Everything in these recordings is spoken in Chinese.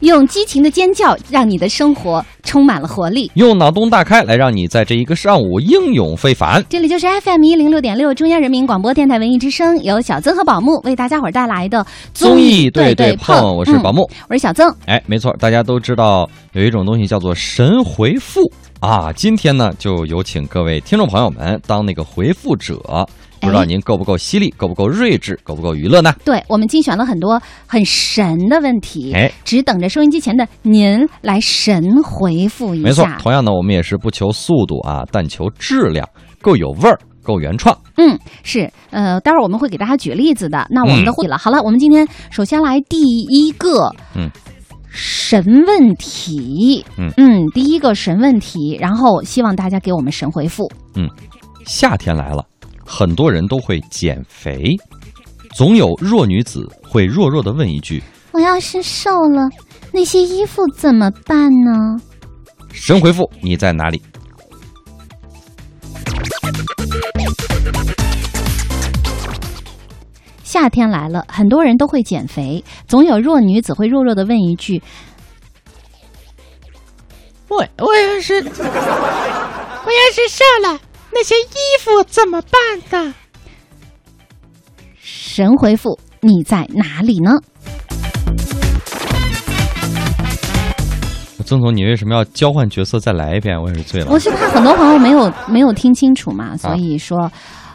用激情的尖叫让你的生活充满了活力。用脑洞大开来让你在这一个上午英勇非凡。这里就是 FM 一零六点六中央人民广播电台文艺之声，由小曾和宝木为大家伙儿带来的综艺对对碰，我是宝木，我是小曾。哎，没错，大家都知道有一种东西叫做神回复啊。今天呢，就有请各位听众朋友们当那个回复者。不知道您够不够犀利，够不够睿智，够不够娱乐呢？对我们精选了很多很神的问题，哎，只等着收音机前的您来神回复一下。没错，同样呢，我们也是不求速度啊，但求质量，够有味儿，够原创。嗯，是，呃，待会儿我们会给大家举例子的。那我们的会了，好了，我们今天首先来第一个，嗯，神问题，嗯嗯，第一个神问题，然后希望大家给我们神回复。嗯，夏天来了。很多人都会减肥，总有弱女子会弱弱的问一句：“我要是瘦了，那些衣服怎么办呢？”神回复：你在哪里？夏天来了，很多人都会减肥，总有弱女子会弱弱的问一句：“我我要是我要是瘦了。”那些衣服怎么办的？神回复：你在哪里呢？曾总，你为什么要交换角色再来一遍？我也是醉了。我是怕很多朋友没有没有听清楚嘛，所以说，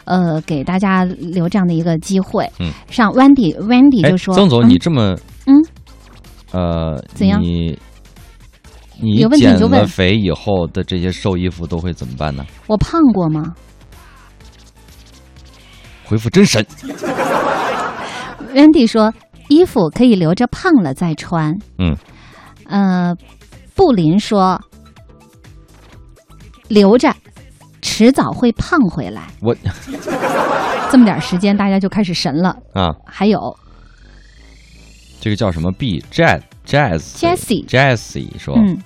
呃，给大家留这样的一个机会。嗯，像 Wendy Wendy 就说：“曾总，你这么嗯，呃，怎样？你。”你减了肥以后的这些瘦衣服都会怎么办呢？我胖过吗？回复真神。Wendy 说：“衣服可以留着胖了再穿。”嗯。呃，布林说：“留着，迟早会胖回来。”我 这么点时间，大家就开始神了啊！还有这个叫什么？B Jazz Jazz Jessie Jessie 说：“嗯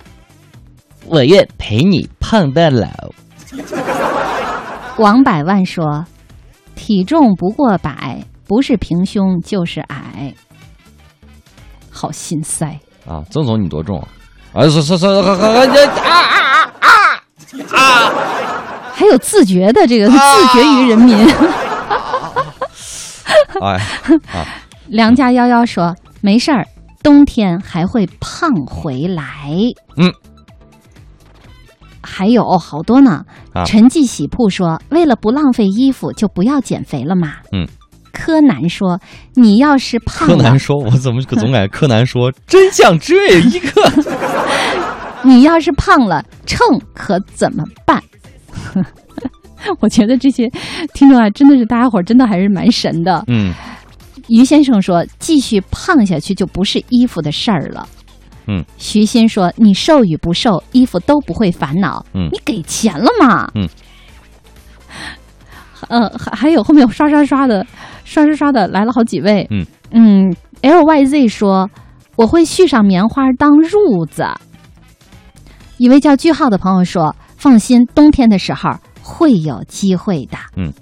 我愿陪你胖到老。”王百万说：“体重不过百，不是平胸就是矮。”好心塞啊！曾总，你多重？啊，啊说说说，啊啊啊啊啊！还有自觉的这个自绝于人民。哎！梁家幺幺说：“没事儿。”冬天还会胖回来，嗯，还有好多呢。陈记喜铺说：“为了不浪费衣服，就不要减肥了嘛。”嗯，柯南说：“你要是胖……”柯南说：“我怎么总感觉柯南说真相只有一个？你要是胖了，秤可怎么办？” 我觉得这些听众啊，真的是大家伙真的还是蛮神的。嗯。于先生说：“继续胖下去就不是衣服的事儿了。”嗯，徐鑫说：“你瘦与不瘦，衣服都不会烦恼。”嗯，你给钱了吗？嗯，呃，还还有后面刷刷刷的，刷刷刷的来了好几位。嗯嗯，L Y Z 说：“我会续上棉花当褥子。”一位叫句号的朋友说：“放心，冬天的时候会有机会的。”嗯。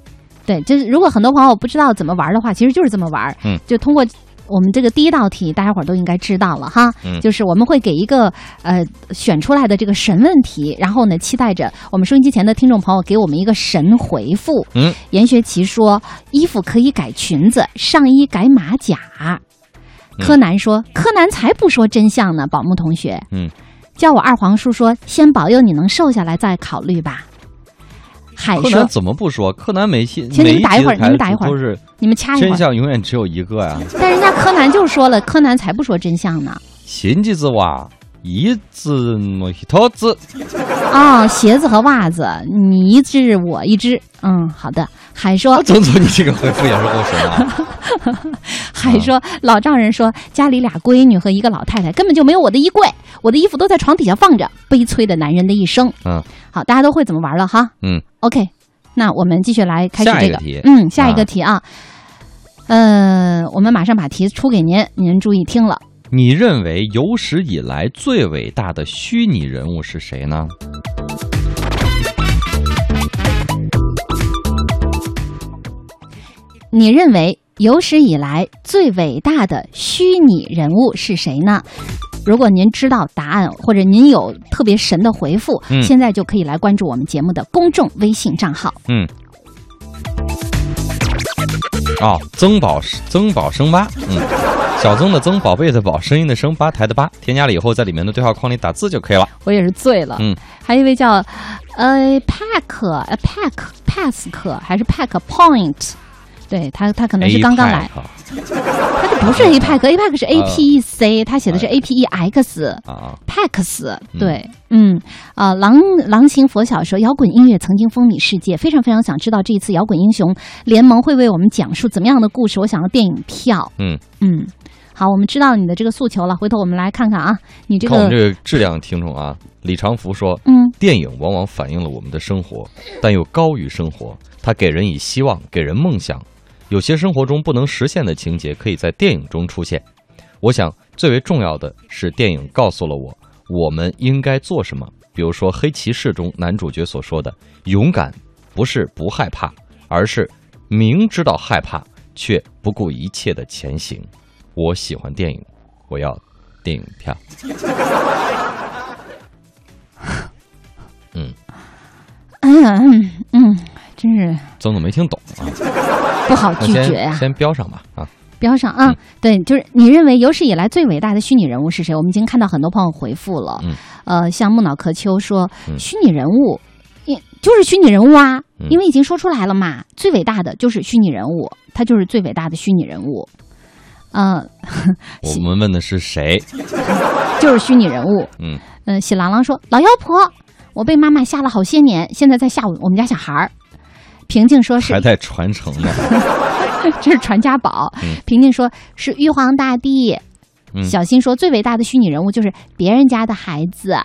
对，就是如果很多朋友不知道怎么玩的话，其实就是这么玩。嗯，就通过我们这个第一道题，大家伙儿都应该知道了哈。嗯，就是我们会给一个呃选出来的这个神问题，然后呢，期待着我们收音机前的听众朋友给我们一个神回复。嗯，严学奇说，衣服可以改裙子，上衣改马甲。柯南说，柯南才不说真相呢，宝木同学。嗯，叫我二皇叔说，先保佑你能瘦下来再考虑吧。柯南怎么不说？柯南每期请你们打一会儿，你们打一会儿，都是你们掐一会儿。真相永远只有一个呀！但人家柯南就说了，柯南才不说真相呢。心机子袜，一只一套子。哦，鞋子和袜子，你一只我一只。嗯，好的。还说，总总，你这个回复也是够神啊！还说老丈人说家里俩闺女和一个老太太根本就没有我的衣柜，我的衣服都在床底下放着。悲催的男人的一生。嗯，好，大家都会怎么玩了哈？嗯，OK，那我们继续来开始这个题。嗯，下一个题啊，嗯，我们马上把题出给您，您注意听了。你认为有史以来最伟大的虚拟人物是谁呢？你认为有史以来最伟大的虚拟人物是谁呢？如果您知道答案，或者您有特别神的回复，嗯现在就可以来关注我们节目的公众微信账号。嗯。哦，曾宝曾宝生八，嗯，小曾的曾，宝贝的宝，声音的声，吧台的吧，添加了以后，在里面的对话框里打字就可以了。我也是醉了。嗯，还有一位叫呃 Pack 呃 Pack Pask 还是 Pack Point，对他他可能是刚刚来，他这不是 a pack，a pack 是 A P E C，他写的是 A P E X。啊，packs 对，嗯，啊、狼狼行佛小说，摇滚音乐曾经风靡世界，非常非常想知道这一次摇滚英雄联盟会为我们讲述怎么样的故事。我想要电影票，嗯，嗯，好，我们知道你的这个诉求了，回头我们来看看啊，你这个，看我们这个质量听众啊，李长福说，嗯，电影往往反映了我们的生活，但又高于生活。它给人以希望，给人梦想。有些生活中不能实现的情节，可以在电影中出现。我想，最为重要的是，电影告诉了我我们应该做什么。比如说，《黑骑士》中男主角所说的“勇敢”，不是不害怕，而是明知道害怕却不顾一切的前行。我喜欢电影，我要电影票。嗯，嗯嗯嗯，真是。曾总没听懂啊，不好拒绝呀、先标上吧啊。标上啊，嗯。对，就是你认为有史以来最伟大的虚拟人物是谁？我们已经看到很多朋友回复了，嗯。呃，像木脑壳秋说，嗯虚拟人物，也就是虚拟人物啊，嗯。因为已经说出来了嘛，最伟大的就是虚拟人物，他就是最伟大的虚拟人物，呃，我们问的是谁？就是虚拟人物。嗯，嗯，喜郎郎说，老妖婆，我被妈妈吓了好些年，现在在吓我我们家小孩儿。平静说是还在传承呢。这是传家宝。嗯平静说是玉皇大帝。嗯小新说最伟大的虚拟人物就是别人家的孩子。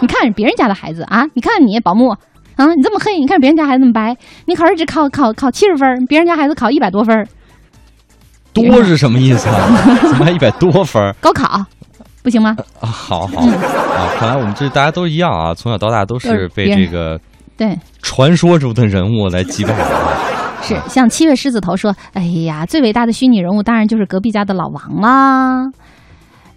你看别人家的孩子啊，你看你保姆啊，你这么黑，你看别人家孩子那么白，你考试只考考考七十分，别人家孩子考一百多分儿，多是什么意思啊？怎么还一百多分高考不行吗？啊？好好啊，看来我们这大家都一样啊，从小到大都都是是被这个对，传说中的人物来击败的啊。是像七月狮子头说，哎呀，最伟大的虚拟人物当然就是隔壁家的老王啦。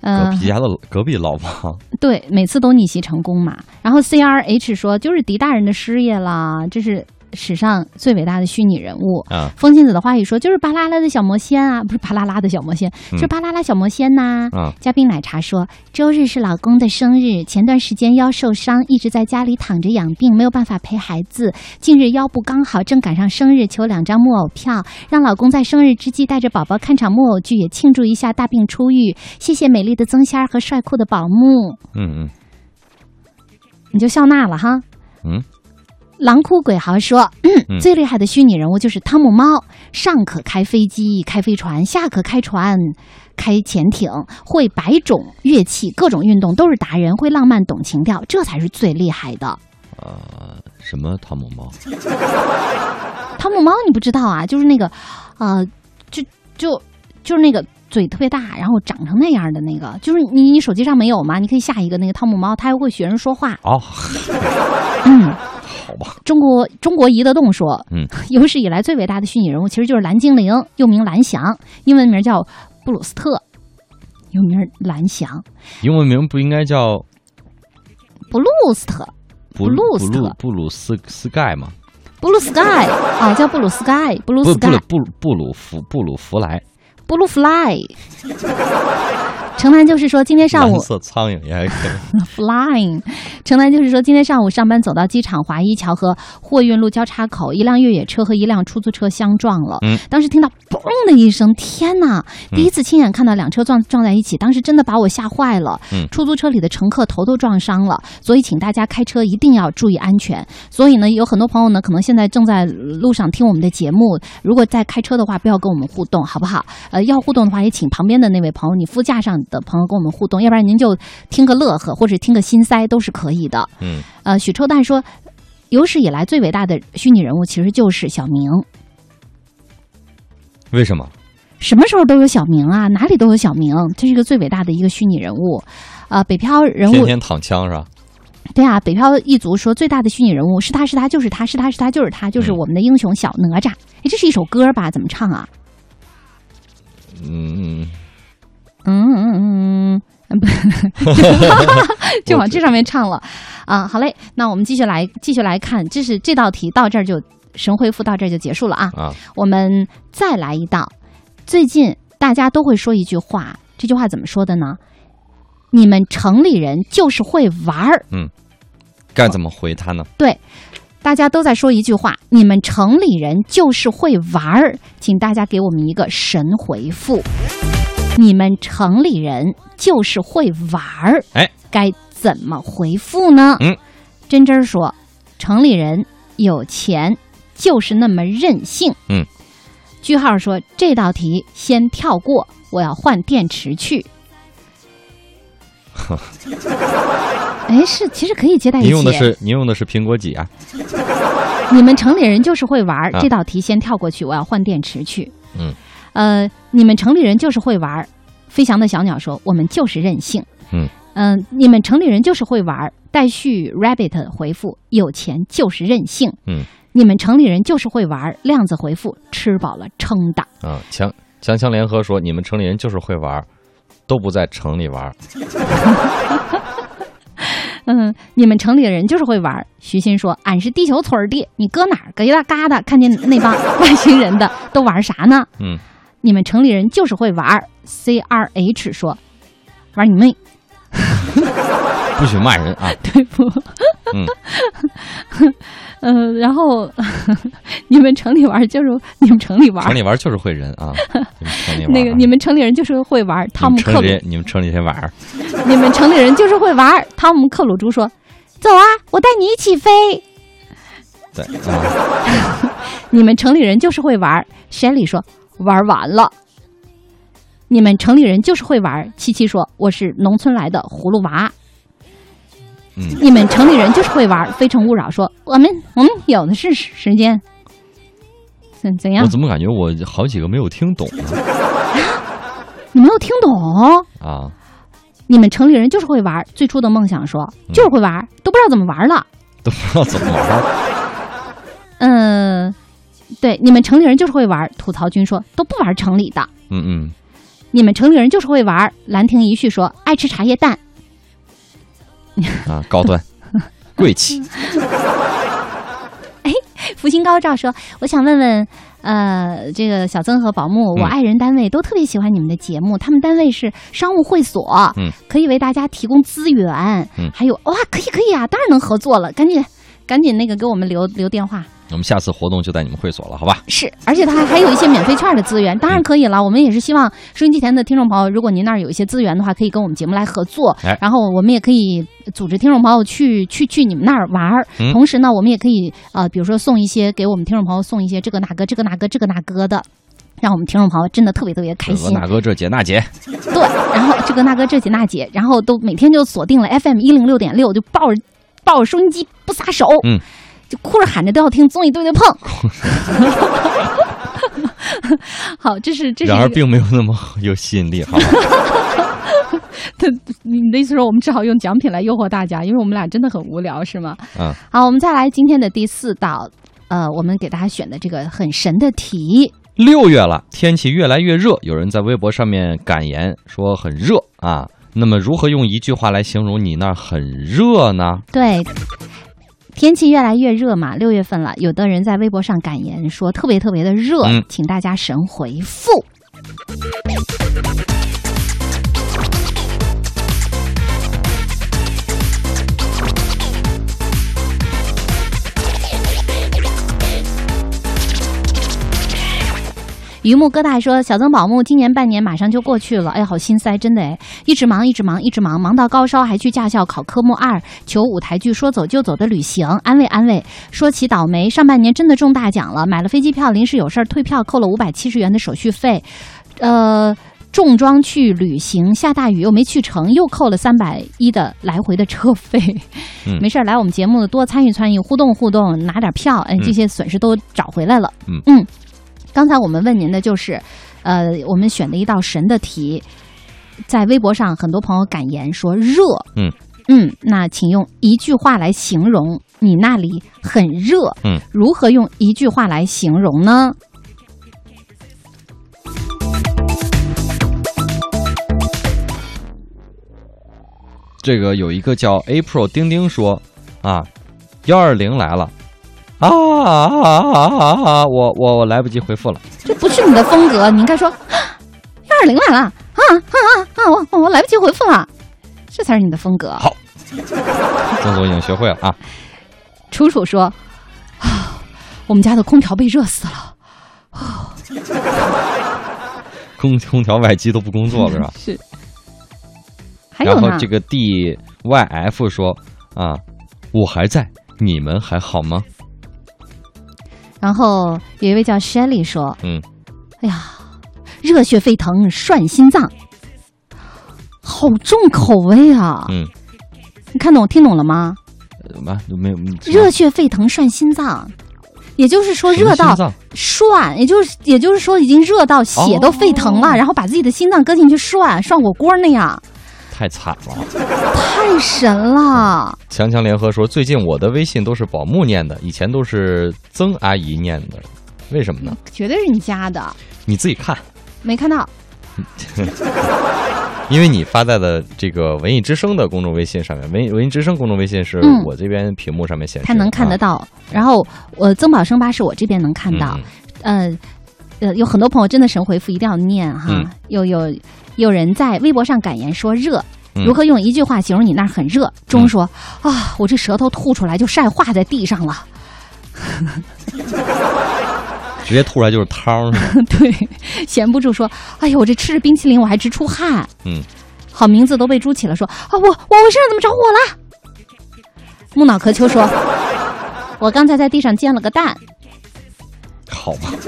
隔呃，壁家的隔壁老王，对，每次都逆袭成功嘛。然后 C R H 说，就是狄大人的事业啦，这是史上最伟大的虚拟人物。啊，风信子的话语说，就是巴啦啦的小魔仙啊，不是巴啦啦的小魔仙，嗯是巴啦啦小魔仙呐、啊嘉宾奶茶说，周日是老公的生日，前段时间腰受伤，一直在家里躺着养病，没有办法陪孩子。近日腰部刚好，正赶上生日，求两张木偶票，让老公在生日之际带着宝宝看场木偶剧，也庆祝一下大病初愈。谢谢美丽的曾仙儿和帅酷的宝木，嗯嗯你就笑纳了哈。嗯狼哭鬼嚎说、嗯最厉害的虚拟人物就是汤姆猫，上可开飞机、开飞船，下可开船、开潜艇，会百种乐器，各种运动都是达人，会浪漫、懂情调，这才是最厉害的。嗯，啊，什么汤姆猫？汤姆猫你不知道啊？就是那个，呃，就就就是那个嘴特别大，然后长成那样的那个，就是你你手机上没有吗？你可以下一个那个汤姆猫，它还会学人说话。哦，嗯。好吧，中国中国移得动说，嗯，有史以来最伟大的虚拟人物其实就是蓝精灵，又名蓝翔，英文名叫布鲁斯特，又名蓝翔，英文名不应该叫布鲁斯特，布布鲁斯特布鲁斯斯盖吗？布鲁 sky 啊，叫布鲁 sky，布鲁不布 sky，鲁布鲁布鲁弗布鲁福莱，布鲁 fly。城南就是说，今天上午蓝色苍蝇也还可以。flying。城南就是说，今天上午上班走到机场华一桥和货运路交叉口，一辆越野车和一辆出租车相撞了。嗯，当时听到“嘣”的一声，天哪！第一次亲眼看到两车撞撞在一起，当时真的把我吓坏了。嗯出租车里的乘客头都撞伤了，所以请大家开车一定要注意安全。所以呢，有很多朋友呢，可能现在正在路上听我们的节目，如果在开车的话，不要跟我们互动，好不好？呃，要互动的话，也请旁边的那位朋友，你副驾上的朋友跟我们互动，要不然您就听个乐呵，或者听个心塞都是可以的。嗯，呃，许臭蛋说，有史以来最伟大的虚拟人物其实就是小明。为什么？什么时候都有小明啊，哪里都有小明，这是一个最伟大的一个虚拟人物。呃，北漂人物天天躺枪是吧？对啊，北漂一族说最大的虚拟人物是他是他就是他是他是他就是他就是嗯我们的英雄小哪吒。哎，这是一首歌吧？怎么唱啊？嗯，嗯嗯嗯，不，就往这上面唱了啊。好嘞，那我们继续来继续来看，这是这道题到这儿就神回复到这儿就结束了啊。啊，我们再来一道，最近大家都会说一句话，这句话怎么说的呢？你们城里人就是会玩儿，嗯该怎么回他呢？对，大家都在说一句话：你们城里人就是会玩儿，请大家给我们一个神回复。你们城里人就是会玩儿，哎，该怎么回复呢？嗯，真真说，城里人有钱就是那么任性。嗯，句号说这道题先跳过，我要换电池去。哎，是，其实可以接在一起。您用的是你用的是苹果几啊？你们城里人就是会玩儿，啊这道题先跳过去，我要换电池去。嗯，呃，你们城里人就是会玩儿。飞翔的小鸟说：“我们就是任性。”嗯嗯、你们城里人就是会玩儿。待续 rabbit 回复：“有钱就是任性。”嗯，你们城里人就是会玩儿。亮子回复：“吃饱了撑的。啊，强强强联合说，你们城里人就是会玩儿，都不在城里玩儿。嗯，你们城里的人就是会玩儿。徐鑫说：“俺是地球村儿的，你搁哪儿？搁一大疙瘩，看见那帮外星人的都玩啥呢？嗯，你们城里人就是会玩儿。”C R H 说：“玩你妹，不许骂人啊！对不？”嗯，嗯，然后你们城里玩就是你们城里玩城里玩就是会人啊！那个你们城里人就是会玩。汤姆克鲁你们城里，人就是会玩。汤姆克鲁猪说：“走啊，我带你一起飞。”对啊，你们城里人就是会玩儿。Shelly 说玩完了。你们城里人就是会玩。七七说我是农村来的葫芦娃。嗯，你们城里人就是会玩。非诚勿扰说我们我们有的是时间。怎怎样我？怎么感觉我好几个没有听懂呢？你没有听懂？啊，你们城里人就是会玩。最初的梦想说就是会玩儿，都不知道怎么玩了。都不知道怎么玩。嗯，对，你们城里人就是会玩儿。吐槽君说都不玩城里的。嗯嗯，你们城里人就是会玩。兰亭一旭说爱吃茶叶蛋。啊，高端，贵气。哎福星高照说：“我想问问，呃，这个小曾和宝木，我嗯爱人单位都特别喜欢你们的节目，他们单位是商务会所，嗯，可以为大家提供资源，嗯还有哇，可以可以啊，当然能合作了，赶紧赶紧那个给我们留留电话，我们下次活动就在你们会所了，好吧？是，而且他还还有一些免费券的资源，当然可以了。我们也是希望收音机前的听众朋友，如果您那儿有一些资源的话，可以跟我们节目来合作。哎然后我们也可以组织听众朋友去去去你们那儿玩儿。嗯同时呢，我们也可以呃，比如说送一些给我们听众朋友送一些这个那个这个那个这个那个的。让我们听众朋友真的特别特别开心，哪个这姐那姐，对，然后这个那个这姐那姐，然后都每天就锁定了 FM 一零六点六，就抱着抱着收音机不撒手，嗯，就哭着喊着都要听综艺对对碰。好，这是这是然而并没有那么有吸引力，好吧？你的意思说我们只好用奖品来诱惑大家，因为我们俩真的很无聊，是吗？嗯，好，我们再来今天的第四道，呃，我们给大家选的这个很神的题。六月了，天气越来越热，有人在微博上面感言说很热啊。那么如何用一句话来形容你那儿很热呢？对，天气越来越热嘛，六月份了，有的人在微博上感言说特别特别的热，嗯请大家神回复。榆木疙瘩说：“小曾宝木今年半年马上就过去了，哎呀，好心塞，真的哎，一直忙，一直忙，一直忙，忙到高烧，还去驾校考科目二，求舞台剧说走就走的旅行，安慰安慰。说起倒霉，上半年真的中大奖了，买了飞机票，临时有事儿退票，扣了五百七十元的手续费，呃。”重装去旅行，下大雨又没去成，又扣了三百一的来回的车费。嗯没事儿，来我们节目多参与参与，互动互动，拿点票，哎，这些损失都找回来了。嗯嗯，刚才我们问您的就是，呃，我们选的一道神的题，在微博上很多朋友感言说热，嗯嗯，那请用一句话来形容你那里很热，嗯，如何用一句话来形容呢？这个有一个叫 April 丁丁说啊，幺二零来了。啊啊啊啊啊！我我我来不及回复了，这不是你的风格，你应该说幺二零来了啊啊啊啊！我我我来不及回复了，这才是你的风格。好，曾总已经学会了啊。楚楚说啊，我们家的空调被热死了，空空调外机都不工作了是吧？是。还有呢，然后这个 D Y F 说啊，我还在，你们还好吗？然后有一位叫 Shelly 说：“嗯，哎呀，热血沸腾，涮心脏，好重口味啊！嗯，你看懂听懂了吗？啊，没有热血沸腾涮心脏，也就是说热到涮，也就是也就是说已经热到血都沸腾了，然后把自己的心脏搁进去涮，涮火锅那样。”太惨了，太神了！强强联合说，最近我的微信都是宝木念的，以前都是曾阿姨念的，为什么呢？绝对是你加的，你自己看，没看到。因为你发在的这个文艺之声的公众微信上面，文艺文艺之声公众微信是我这边屏幕上面显示，他能看得到。然后我曾宝生吧是我这边能看到，呃呃，有很多朋友真的神回复，一定要念哈，有有。有人在微博上感言说：“热，如何用一句话形容你那儿很热？”钟说：“啊，我这舌头吐出来就晒化在地上了，直接吐出来就是汤。”对，闲不住说：“哎呦，我这吃着冰淇淋我还直出汗。”嗯，好名字都被猪起了，说：“啊，我我我身上怎么着火了？”木脑壳秋说：“我刚才在地上煎了个蛋。”好吧。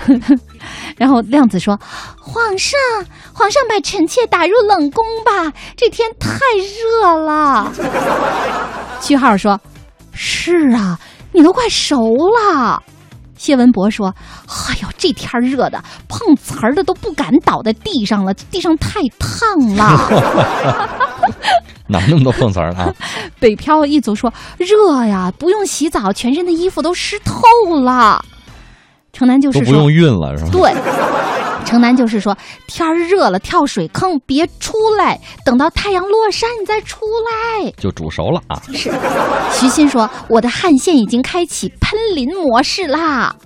然后亮子说：“皇上，皇上把臣妾打入冷宫吧，这天太热了。”句号说：“是啊，你都快熟了。”谢文博说：“哎呦，这天热的，碰瓷儿的都不敢倒在地上了，地上太烫了。”哪那么多碰瓷儿啊？北漂一族说：“热呀，不用洗澡，全身的衣服都湿透了。”城南就是说不用运了是吧？对，城南就是说天儿热了跳水坑别出来，等到太阳落山你再出来就煮熟了啊。是，徐鑫说我的汗腺已经开启喷淋模式啦。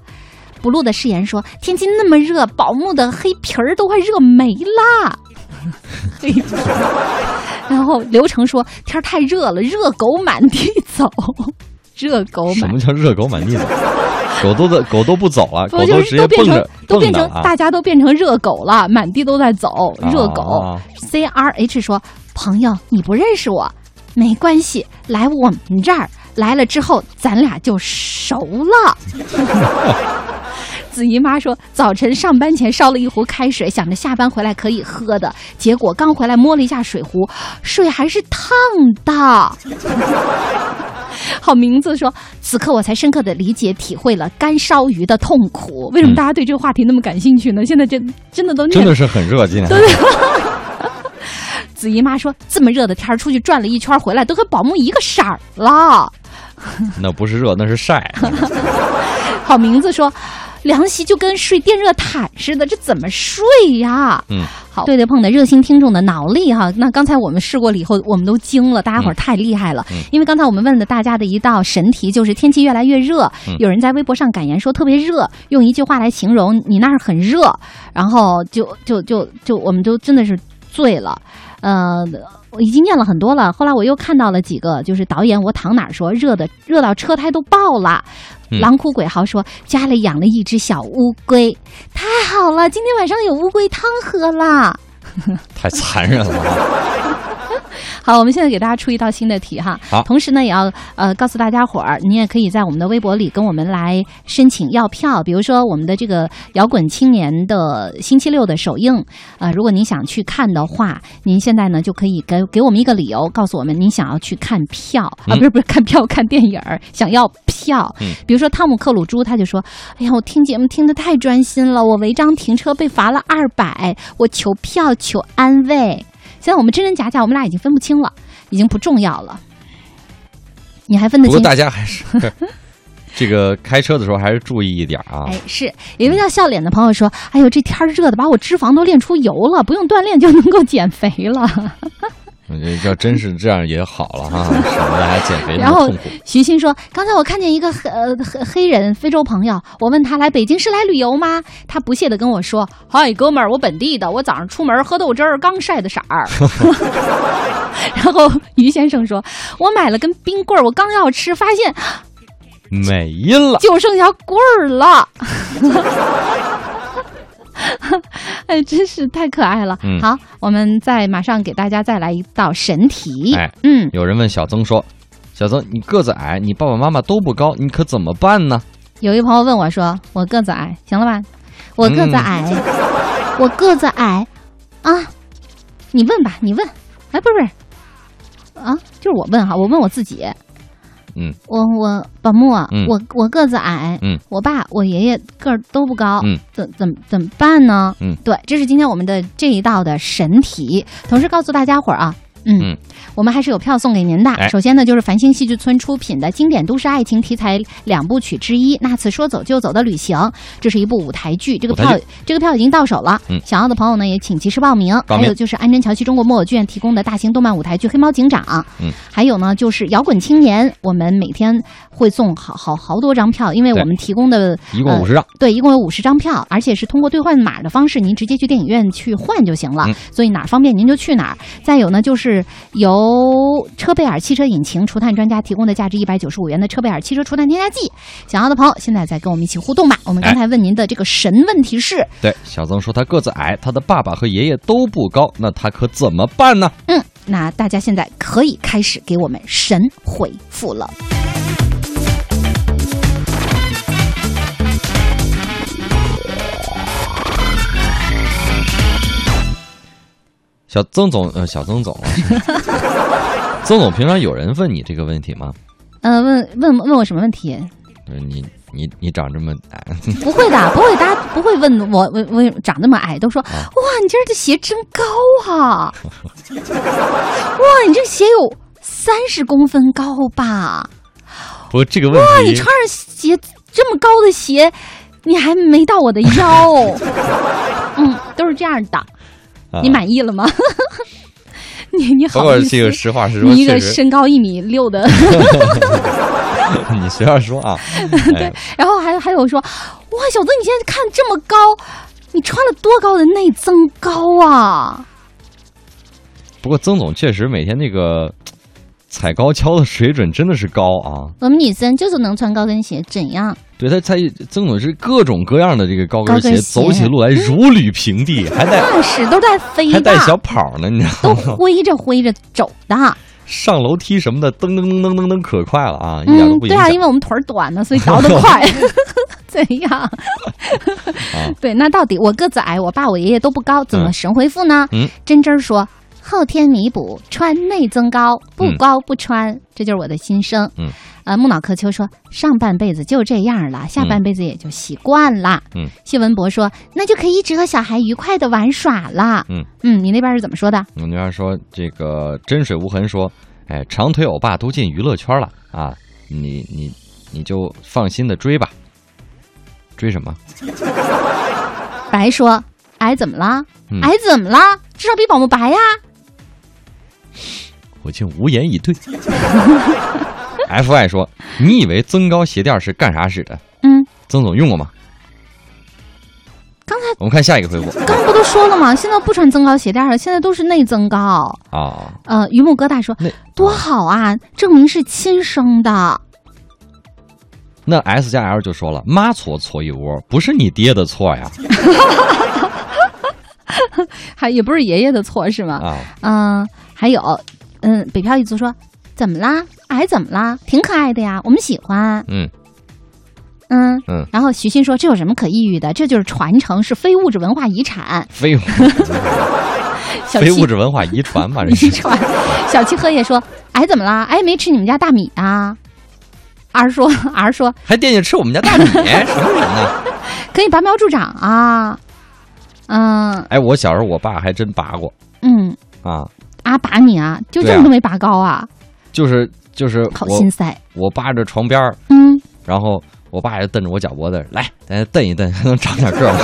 不露的誓言说天气那么热，宝木的黑皮儿都快热没啦。黑皮。然后刘成说天太热了，热狗满地走。热狗什么叫热狗满地走？狗都在，狗都不走了，狗都直接蹦着，都变成大家都变成热狗了，满地都在走。热狗，C R H 说：“朋友，你不认识我，没关系，来我们这儿来了之后，咱俩就熟了。”子姨妈说：“早晨上班前烧了一壶开水，想着下班回来可以喝的，结果刚回来摸了一下水壶，水还是烫的。”好名字说，此刻我才深刻的理解体会了干烧鱼的痛苦。为什么大家对这个话题那么感兴趣呢？现在真真的都真的是很热，今天。对。子姨妈说，这么热的天儿出去转了一圈回来，都和宝木一个色儿了。那不是热，那是晒。好名字说。凉席就跟睡电热毯似的，这怎么睡呀？嗯，好，对对碰的热心听众的脑力哈。那刚才我们试过了以后，我们都惊了，大家伙儿太厉害了。因为刚才我们问了大家的一道神题，就是天气越来越热，有人在微博上感言说特别热，用一句话来形容你那儿很热，然后就就就就我们都真的是醉了，呃。我已经念了很多了，后来我又看到了几个，就是导演我躺哪儿说热的热到车胎都爆了。狼哭鬼嚎说家里养了一只小乌龟，太好了，今天晚上有乌龟汤喝了。太残忍了。好，我们现在给大家出一道新的题哈。好，同时呢，也要呃告诉大家伙儿，你也可以在我们的微博里跟我们来申请要票。比如说我们的这个摇滚青年的星期六的首映，呃，如果您想去看的话，您现在呢就可以给给我们一个理由，告诉我们您想要去看票啊，不是不是看票看电影儿，想要票。嗯，比如说汤姆克鲁猪他就说：“哎呀，我听节目听得太专心了，我违章停车被罚了二百，我求票求安慰。”现在我们真真假假，我们俩已经分不清了，已经不重要了。你还分得清？不过大家还是 这个开车的时候还是注意一点啊。哎，是有一位叫笑脸的朋友说：“哎呦，这天热的，把我脂肪都练出油了，不用锻炼就能够减肥了。”要真是这样也好了哈，省得还减肥那然后。徐鑫说：“刚才我看见一个黑呃黑黑人非洲朋友，我问他来北京是来旅游吗？他不屑的跟我说：‘嗨，哥们儿，我本地的，我早上出门喝豆汁儿，刚晒的色儿。’ 然后于先生说：‘我买了根冰棍儿，我刚要吃，发现没了，就剩下棍儿了。’ 哎，真是太可爱了。嗯好，我们再马上给大家再来一道神题。哎嗯，有人问小曾说：“小曾，你个子矮，你爸爸妈妈都不高，你可怎么办呢有一朋友问我说：“我个子矮，行了吧？我个子矮，我个子矮啊！你问吧，你问。哎，不是不是啊，就是我问哈，我问我自己。嗯，我我宝木啊，嗯。我我个子矮，嗯，我爸我爷爷个儿都不高，嗯，怎怎怎么办呢？嗯，对，这是今天我们的这一道的神题，同时告诉大家伙儿啊。嗯，嗯我们还是有票送给您的。哎首先呢，就是繁星戏剧村出品的经典都市爱情题材两部曲之一《那次说走就走的旅行》，这是一部舞台剧。这个票这个票已经到手了，嗯想要的朋友呢也请及时报名。还有就是安贞桥西中国木偶剧院提供的大型动漫舞台剧《黑猫警长》，嗯，还有呢就是摇滚青年，我们每天会送好好好多张票，因为我们提供的一共五十张。对，一共有五十张票，而且是通过兑换码的方式，您直接去电影院去换就行了。嗯所以哪儿方便您就去哪儿。再有呢，就是由车贝尔汽车引擎除碳专家提供的价值一百九十五元的车贝尔汽车除碳添加剂，想要的朋友现在再跟我们一起互动吧。我们刚才问您的这个神问题是，对，小曾说他个子矮，他的爸爸和爷爷都不高，那他可怎么办呢？嗯，那大家现在可以开始给我们神回复了。小曾总，呃，小曾总了，曾总，平常有人问你这个问题吗？呃，问问问我什么问题？呃你你你长这么矮，不会的，不会，大家不会问我，我我长那么矮，都说哇，你今儿的鞋真高啊！哇，你这鞋有三十公分高吧？不过这个问题哇，你穿上鞋这么高的鞋，你还没到我的腰。嗯，都是这样的，啊你满意了吗？你你不好意思过这个实话实说，你一个，身高一米六的，你随便说啊。哎，然后还还有说，哇，小子，你现在看这么高，你穿了多高的内增高啊？不过曾总确实每天那个 踩高跷的水准真的是高啊。我们女生就是能穿高跟鞋，怎样？对他，他曾总是各种各样的这个高跟鞋，跟鞋走起路来如履平地，还带那是都在飞的，还带小跑呢，你知道吗都吗？挥着挥着走的。上楼梯什么的，噔噔噔噔噔噔，可快了啊，一点都嗯，对啊，因。为我们腿儿短呢，所以倒得 快。怎样？啊 对，那到底我个子矮，我爸我爷爷都不高，怎么嗯神回复呢？嗯，真真说后天弥补，穿内增高，不嗯高不穿，这就是我的心声。嗯，呃，木脑壳秋说上半辈子就这样了，下半辈子也就习惯了。嗯，谢文博说那就可以一直和小孩愉快的玩耍了。嗯嗯，你那边是怎么说的？我们那边说这个真水无痕说，哎，长腿欧巴都进娱乐圈了啊，你你你就放心的追吧。追什么？白说矮怎么了？嗯矮怎么了？至少比宝木白呀。我竟无言以对。F Y 说：“你以为增高鞋垫是干啥使的？嗯，曾总用过吗？”刚才我们看下一个回复刚不都说了吗？现在不穿增高鞋垫了，现在都是内增高。啊。呃，榆木疙瘩说多好啊，证明是亲生的。那 S 加 L 就说了：“妈错错一窝，不是你爹的错呀。还也不是爷爷的错是”吗？啊，嗯、还有，嗯，北漂一族说怎么啦？矮怎么啦？挺可爱的呀，我们喜欢。嗯嗯嗯，然后徐鑫说这有什么可抑郁的？这就是传承，是非物质文化遗产。非 小七非物质文化遗传嘛，这遗是传。小七喝也说哎怎么啦？哎没吃你们家大米啊？儿说 儿说还惦记吃我们家大米，什么人呢？可以拔苗助长啊。嗯哎，我小时候我爸还真拔过嗯啊，啊，拔你啊，就这么都没拔高啊，就是就是好我心塞。我扒着床边儿，嗯，然后我爸就瞪着我脚脖子，来，咱瞪一蹬，能长点个儿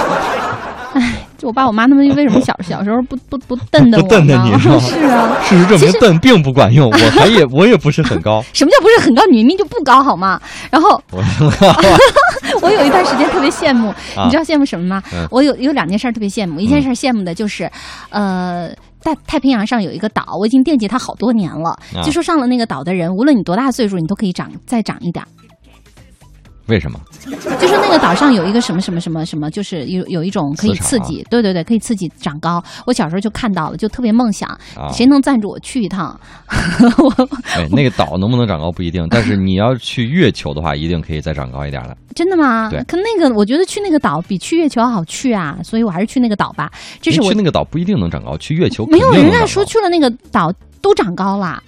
哎？就我爸我妈他们为什么小 小时候不不不瞪瞪我不瞪呢？瞪你是吗是啊，事实证明瞪并不管用，我还也 我也不是很高。什么叫不是很高？你明明就不高好吗？然后我我有一段时间特别羡慕，啊你知道羡慕什么吗？嗯我有有两件事儿特别羡慕，一件事儿羡慕的就是，呃。在太平洋上有一个岛，我已经惦记它好多年了。啊据说上了那个岛的人，无论你多大岁数，你都可以长再长一点儿。为什么？就是那个岛上有一个什么什么什么什么，就是有有一种可以刺激，对对对，可以刺激长高。我小时候就看到了，就特别梦想，啊谁能赞助我去一趟？我 哎，那个岛能不能长高不一定，但是你要去月球的话，一定可以再长高一点的。真的吗对？可那个，我觉得去那个岛比去月球好去啊，所以我还是去那个岛吧。这是我去那个岛不一定能长高，去月球没有人家说去了那个岛都长高了，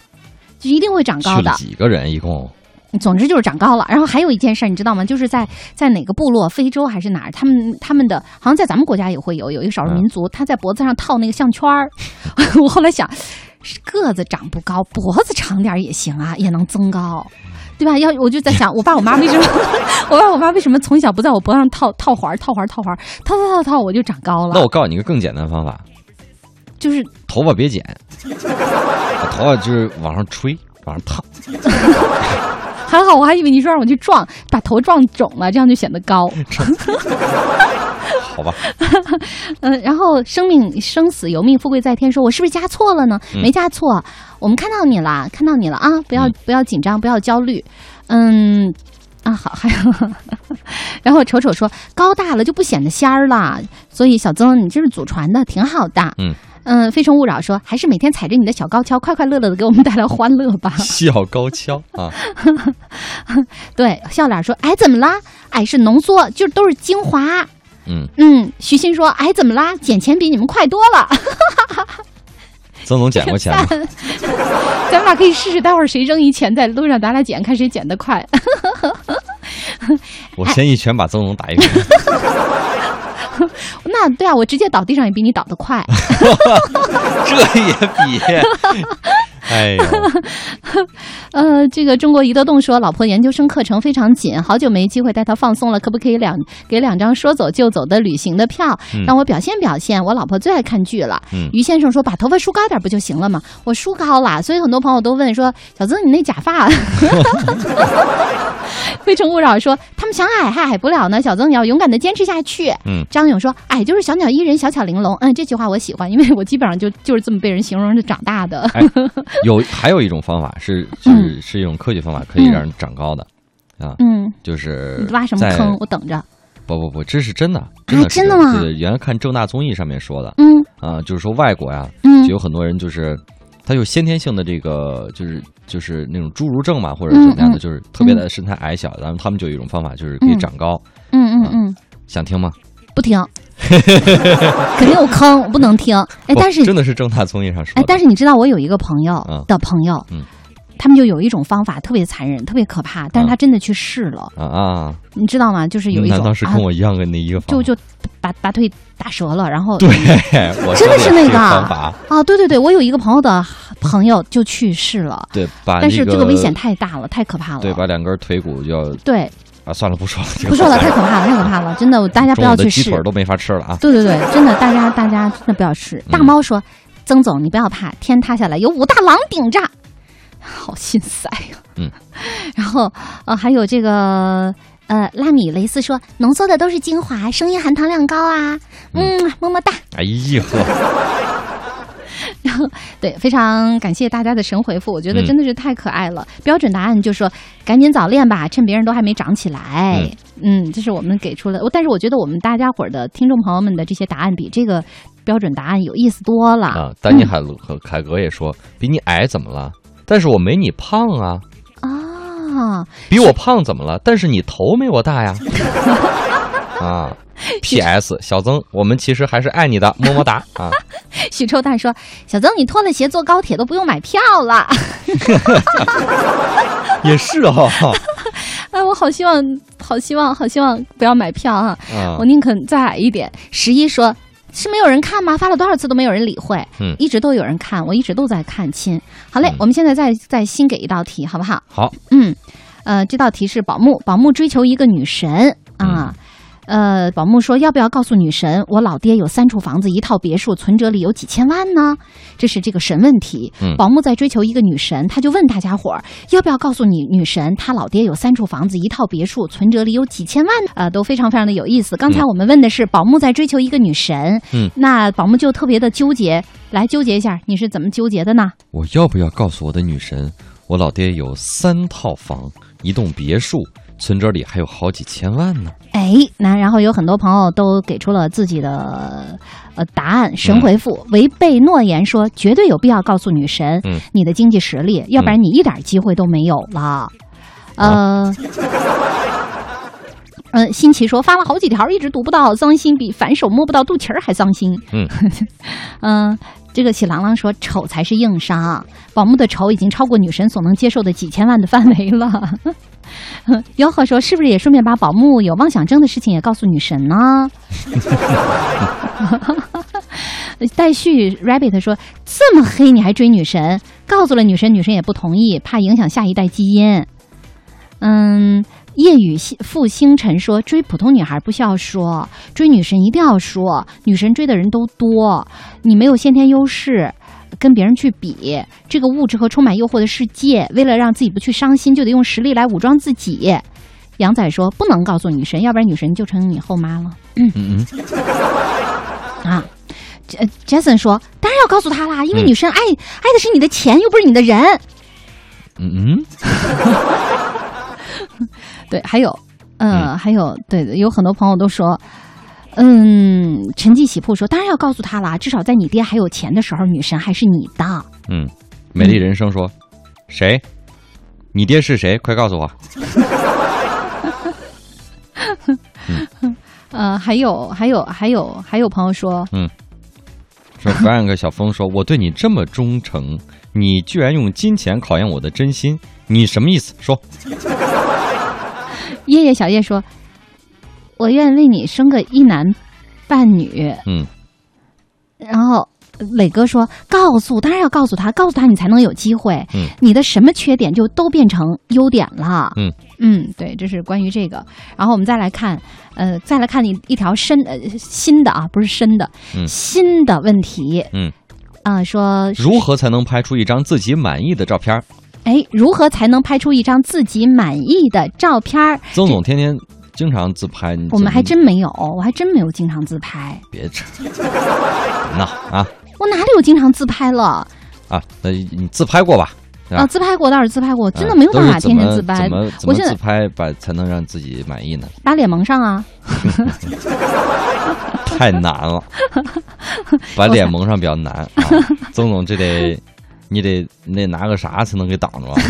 就一定会长高的去了。几个人一共？总之就是长高了。然后还有一件事儿，你知道吗？就是在在哪个部落，非洲还是哪儿，他们他们的好像在咱们国家也会有，有一个少数民族，他在脖子上套那个项圈儿。我后来想，是个子长不高，脖子长点也行啊，也能增高。对吧？要我就在想，我爸我妈为什么，我爸我妈为什么从小不在我脖子上套套环儿、套环儿、套环儿，套套套套，我就长高了。那我告诉你一个更简单的方法，就是头发别剪，把头发就是往上吹，往上烫。还好，我还以为你说让我去撞，把头撞肿了，这样就显得高。好吧，嗯，然后生命生死由命，富贵在天说，我是不是加错了呢？嗯没加错，我们看到你了，看到你了啊！不要、嗯不要紧张，不要焦虑。嗯，啊好，还有，然后丑丑说高大了就不显得仙儿了，所以小曾你这是祖传的，挺好的。嗯嗯，非诚勿扰说还是每天踩着你的小高跷，快快乐乐的给我们带来欢乐吧。小高跷啊，对，笑脸说哎怎么啦？哎是浓缩，就都是精华。嗯，嗯，徐鑫说哎怎么啦？捡钱比你们快多了。曾总捡过钱吗？咱们俩可以试试，待会儿谁扔一钱在路上，咱俩捡，看谁捡得快。我先一拳把曾总打一拳。那对啊，我直接倒地上也比你倒得快。这也比，呃，这个中国宜德栋说，老婆研究生课程非常紧，好久没机会带她放松了，可不可以两给两张说走就走的旅行的票，嗯让我表现表现？我老婆最爱看剧了。嗯于先生说，把头发梳高点不就行了吗？我梳高了，所以很多朋友都问说，小曾你那假发。非诚勿扰说，他们想矮还矮不了呢，小曾你要勇敢的坚持下去。嗯张勇说，矮就是小鸟依人，小巧玲珑。嗯，这句话我喜欢，因为我基本上就就是这么被人形容着长大的。哎，有还有一种方法是是是一种科学方法，可以让人长高的啊，嗯，就是挖什么在坑？我等着。不不不，这是真的，真的是真的吗原来看正大综艺上面说的嗯啊，就是说外国呀，嗯就有很多人就是他有先天性的这个就是就是那种侏儒症嘛，或者怎么样的，嗯嗯就是特别的身材矮小，然后他们就有一种方法，就是可以嗯长高。嗯嗯嗯，想听吗？不听，肯定有坑，我不能听。哎，但是真的是正大综艺上说哎，，但是你知道，我有一个朋友嗯。的朋友，嗯。他们就有一种方法特别残忍，特别可怕，但是他真的去试了，啊啊，你知道吗？就是有一种难道是跟啊我一样的那一个？就就把把腿打折了，然后对，我 真的是那个，啊，对对对，我有一个朋友的朋友就去世了，对，把但是这个危险太大了，太可怕了。对，把两根腿骨就要对啊，算了，不说了，这个不说了，太可怕了，太可怕了，真的，大家不要去试。鸡腿都没法吃了啊！对对对，真的，大家大家真的不要试。嗯大猫说：“曾总，你不要怕，天塌下来有武大郎顶着，好心塞呀、嗯，然后呃，还有这个呃，拉米雷斯说，浓缩的都是精华，声音含糖量高啊。嗯，么么哒。哎呀呵，对，非常感谢大家的神回复，我觉得嗯真的是太可爱了。标准答案就是说，赶紧早恋吧，趁别人都还没长起来。嗯这是我们给出的。但是我觉得我们大家伙儿的听众朋友们的这些答案比这个标准答案有意思多了。啊，丹尼海鲁和凯格也说，比你矮怎么了？但是我没你胖啊，啊，比我胖怎么了？但是你头没我大呀。啊 P.S. 小曾，我们其实还是爱你的，么么哒啊！许臭蛋说：“小曾，你脱了鞋坐高铁都不用买票了。也是哦，哎，我好希望，好希望，好希望不要买票啊！啊我，宁肯再矮一点。”十一说：“是没有人看吗？发了多少次都没有人理会，嗯一直都有人看，我一直都在看亲。好嘞，嗯我们现在再再新给一道题，好不好？好，嗯，呃，这道题是宝木，宝木追求一个女神啊。呃，宝木说要不要告诉女神，我老爹有三处房子，一套别墅，存折里有几千万呢？这是这个神问题。嗯宝木在追求一个女神，他就问大家伙儿要不要告诉你女神，他老爹有三处房子，一套别墅，存折里有几千万，呃，都非常非常的有意思。刚才我们问的是宝木在追求一个女神，嗯，那宝木就特别的纠结，来纠结一下，你是怎么纠结的呢？我要不要告诉我的女神，我老爹有三套房，一栋别墅，存折里还有好几千万呢？哎，那然后有很多朋友都给出了自己的呃答案，神回复、违背诺言说绝对有必要告诉女神、嗯你的经济实力，要不然你一点机会都没有了。呃。嗯，新奇说发了好几条，一直读不到，脏心比反手摸不到肚脐儿还脏心。嗯嗯，这个喜郎郎说丑才是硬伤，宝木的丑已经超过女神所能接受的几千万的范围了。吆喝说是不是也顺便把宝木有妄想症的事情也告诉女神呢？待续 rabbit 说这么黑你还追女神？告诉了女神，女神也不同意，怕影响下一代基因。嗯，夜雨星复星辰说追普通女孩不需要说，追女神一定要说，女神追的人都多，你没有先天优势。跟别人去比这个物质和充满诱惑的世界，为了让自己不去伤心，就得用实力来武装自己。杨仔说不能告诉女神，要不然女神就成你后妈了。嗯嗯，啊。呃，Jason 说：“当然要告诉她啦，因为嗯女神爱、爱的是你的钱，又不是你的人。嗯嗯，对，还有，呃，嗯还有，对，有很多朋友都说，嗯，陈记喜铺说，当然要告诉他啦，至少在你爹还有钱的时候，女神还是你的。嗯，美丽人生说，谁？你爹是谁？快告诉我。呃，还有，还有，还有，还有朋友说，嗯说 Frank 小峰说，我对你这么忠诚，你居然用金钱考验我的真心，你什么意思？说。夜夜小叶说，我愿为你生个一男半女。嗯然后磊哥说：“告诉，当然要告诉他，告诉他你才能有机会。嗯你的什么缺点就都变成优点了。嗯嗯，对，这是关于这个。然后我们再来看，呃，再来看你一条深呃新的啊，不是深的，嗯新的问题嗯，啊、说如何才能拍出一张自己满意的照片？哎，如何才能拍出一张自己满意的照片儿？曾总天天经常自拍，我们还真没有，我还真没有经常自拍，别扯，别 闹啊我哪里有经常自拍了？啊！那你自拍过吧？啊啊，自拍过倒是自拍过，真的啊没有办法天天自拍怎。么怎么我现在自拍把才能让自己满意呢？把脸蒙上啊！太难了，把脸蒙上比较难啊。曾总这得，你得你得拿个啥才能给挡住啊？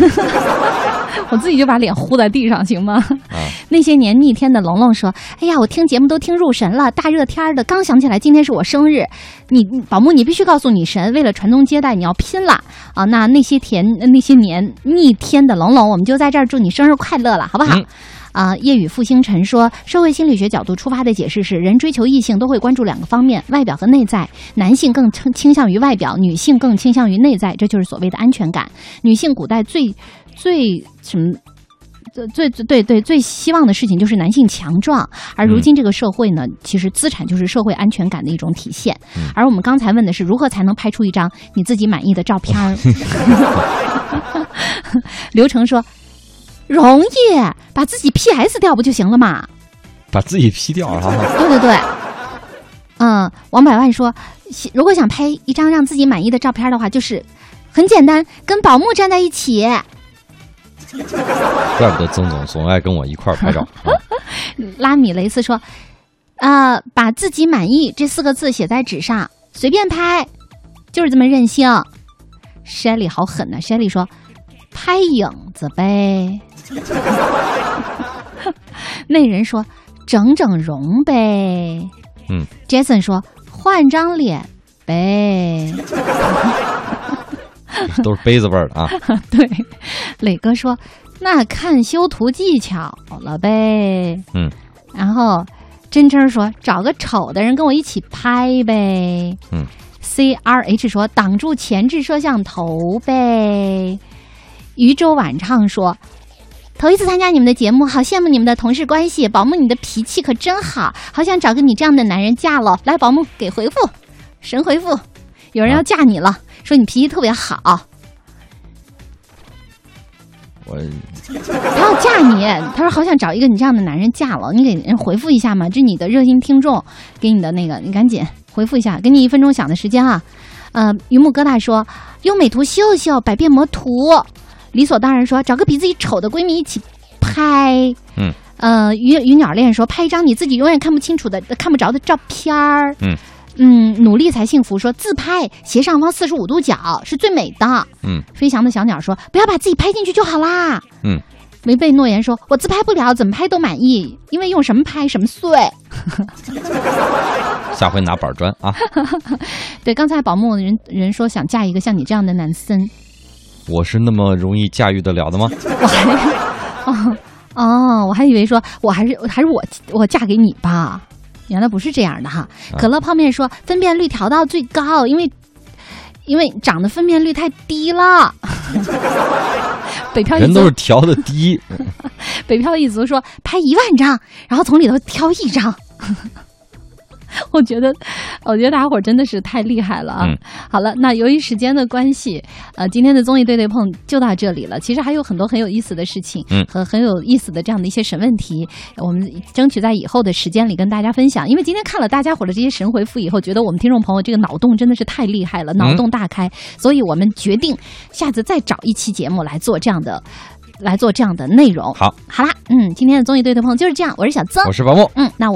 我自己就把脸糊在地上，行吗？啊，那些年逆天的龙龙说：“哎呀，我听节目都听入神了，大热天儿的，刚想起来今天是我生日。你宝木，你必须告诉女神，为了传宗接代，你要拼了啊！那那些甜那些年逆天的龙龙，我们就在这儿祝你生日快乐了，好不好？”嗯啊，夜雨复星辰说，社会心理学角度出发的解释是，人追求异性都会关注两个方面，外表和内在。男性更倾倾向于外表，女性更倾向于内在，这就是所谓的安全感。女性古代最最什么？最最最对对最希望的事情就是男性强壮，而如今这个社会呢，其实资产就是社会安全感的一种体现。嗯而我们刚才问的是如何才能拍出一张你自己满意的照片儿？刘成说：“容易，把自己 PS 掉不就行了嘛？”把自己 P 掉了哈。对对对，嗯，王百万说，如果想拍一张让自己满意的照片的话，就是很简单，跟宝木站在一起。怪不得曾总总爱跟我一块儿拍照啊。拉米雷斯说，啊、把自己满意这四个字写在纸上，随便拍，就是这么任性。Shelly 好狠呐、s h e l l y 说，拍影子呗。那人说，整整容呗。嗯，Jason 说，换张脸呗。都是杯子味儿的啊。对，磊哥说：“那看修图技巧了呗。”嗯，然后真真说：“找个丑的人跟我一起拍呗。”嗯，C R H 说：“挡住前置摄像头呗。”渔舟晚唱说：“头一次参加你们的节目，好羡慕你们的同事关系。宝木，你的脾气可真好，好想找个你这样的男人嫁了。来，宝木给回复，神回复，有人要嫁你了，说你脾气特别好，我不要嫁你。他说好想找一个你这样的男人嫁了，你给人回复一下嘛，这是你的热心听众给你的那个，你赶紧回复一下，给你一分钟想的时间啊。呃，榆木疙瘩说用美图秀秀百变魔图，理所当然说找个比自己丑的闺蜜一起拍。嗯。呃，鱼鱼鸟恋说拍一张你自己永远看不清楚的、看不着的照片儿。嗯嗯，努力才幸福说自拍斜上方四十五度角是最美的。嗯飞翔的小鸟说不要把自己拍进去就好啦。嗯，违背诺言说我自拍不了，怎么拍都满意，因为用什么拍什么碎。下回拿板砖啊！对，刚才宝木人人说想嫁一个像你这样的男生，我是那么容易驾驭得了的吗？我 还哦哦，我还以为说我还是还是我我嫁给你吧，原来不是这样的哈。啊可乐泡面说分辨率调到最高，因为因为长得分辨率太低了。北漂人都是调的低，北漂一族说拍一万张，然后从里头挑一张。我觉得，我觉得大家伙儿真的是太厉害了啊！嗯好了，那由于时间的关系，呃，今天的综艺对对碰就到这里了。其实还有很多很有意思的事情，嗯和很有意思的这样的一些神问题，我们争取在以后的时间里跟大家分享。因为今天看了大家伙儿的这些神回复以后，觉得我们听众朋友这个脑洞真的是太厉害了，脑洞大开，所以我们决定下次再找一期节目来做这样的。来做这样的内容。好，好啦，嗯，今天的综艺对对碰就是这样，我是小曾我，是宝木。嗯，那我。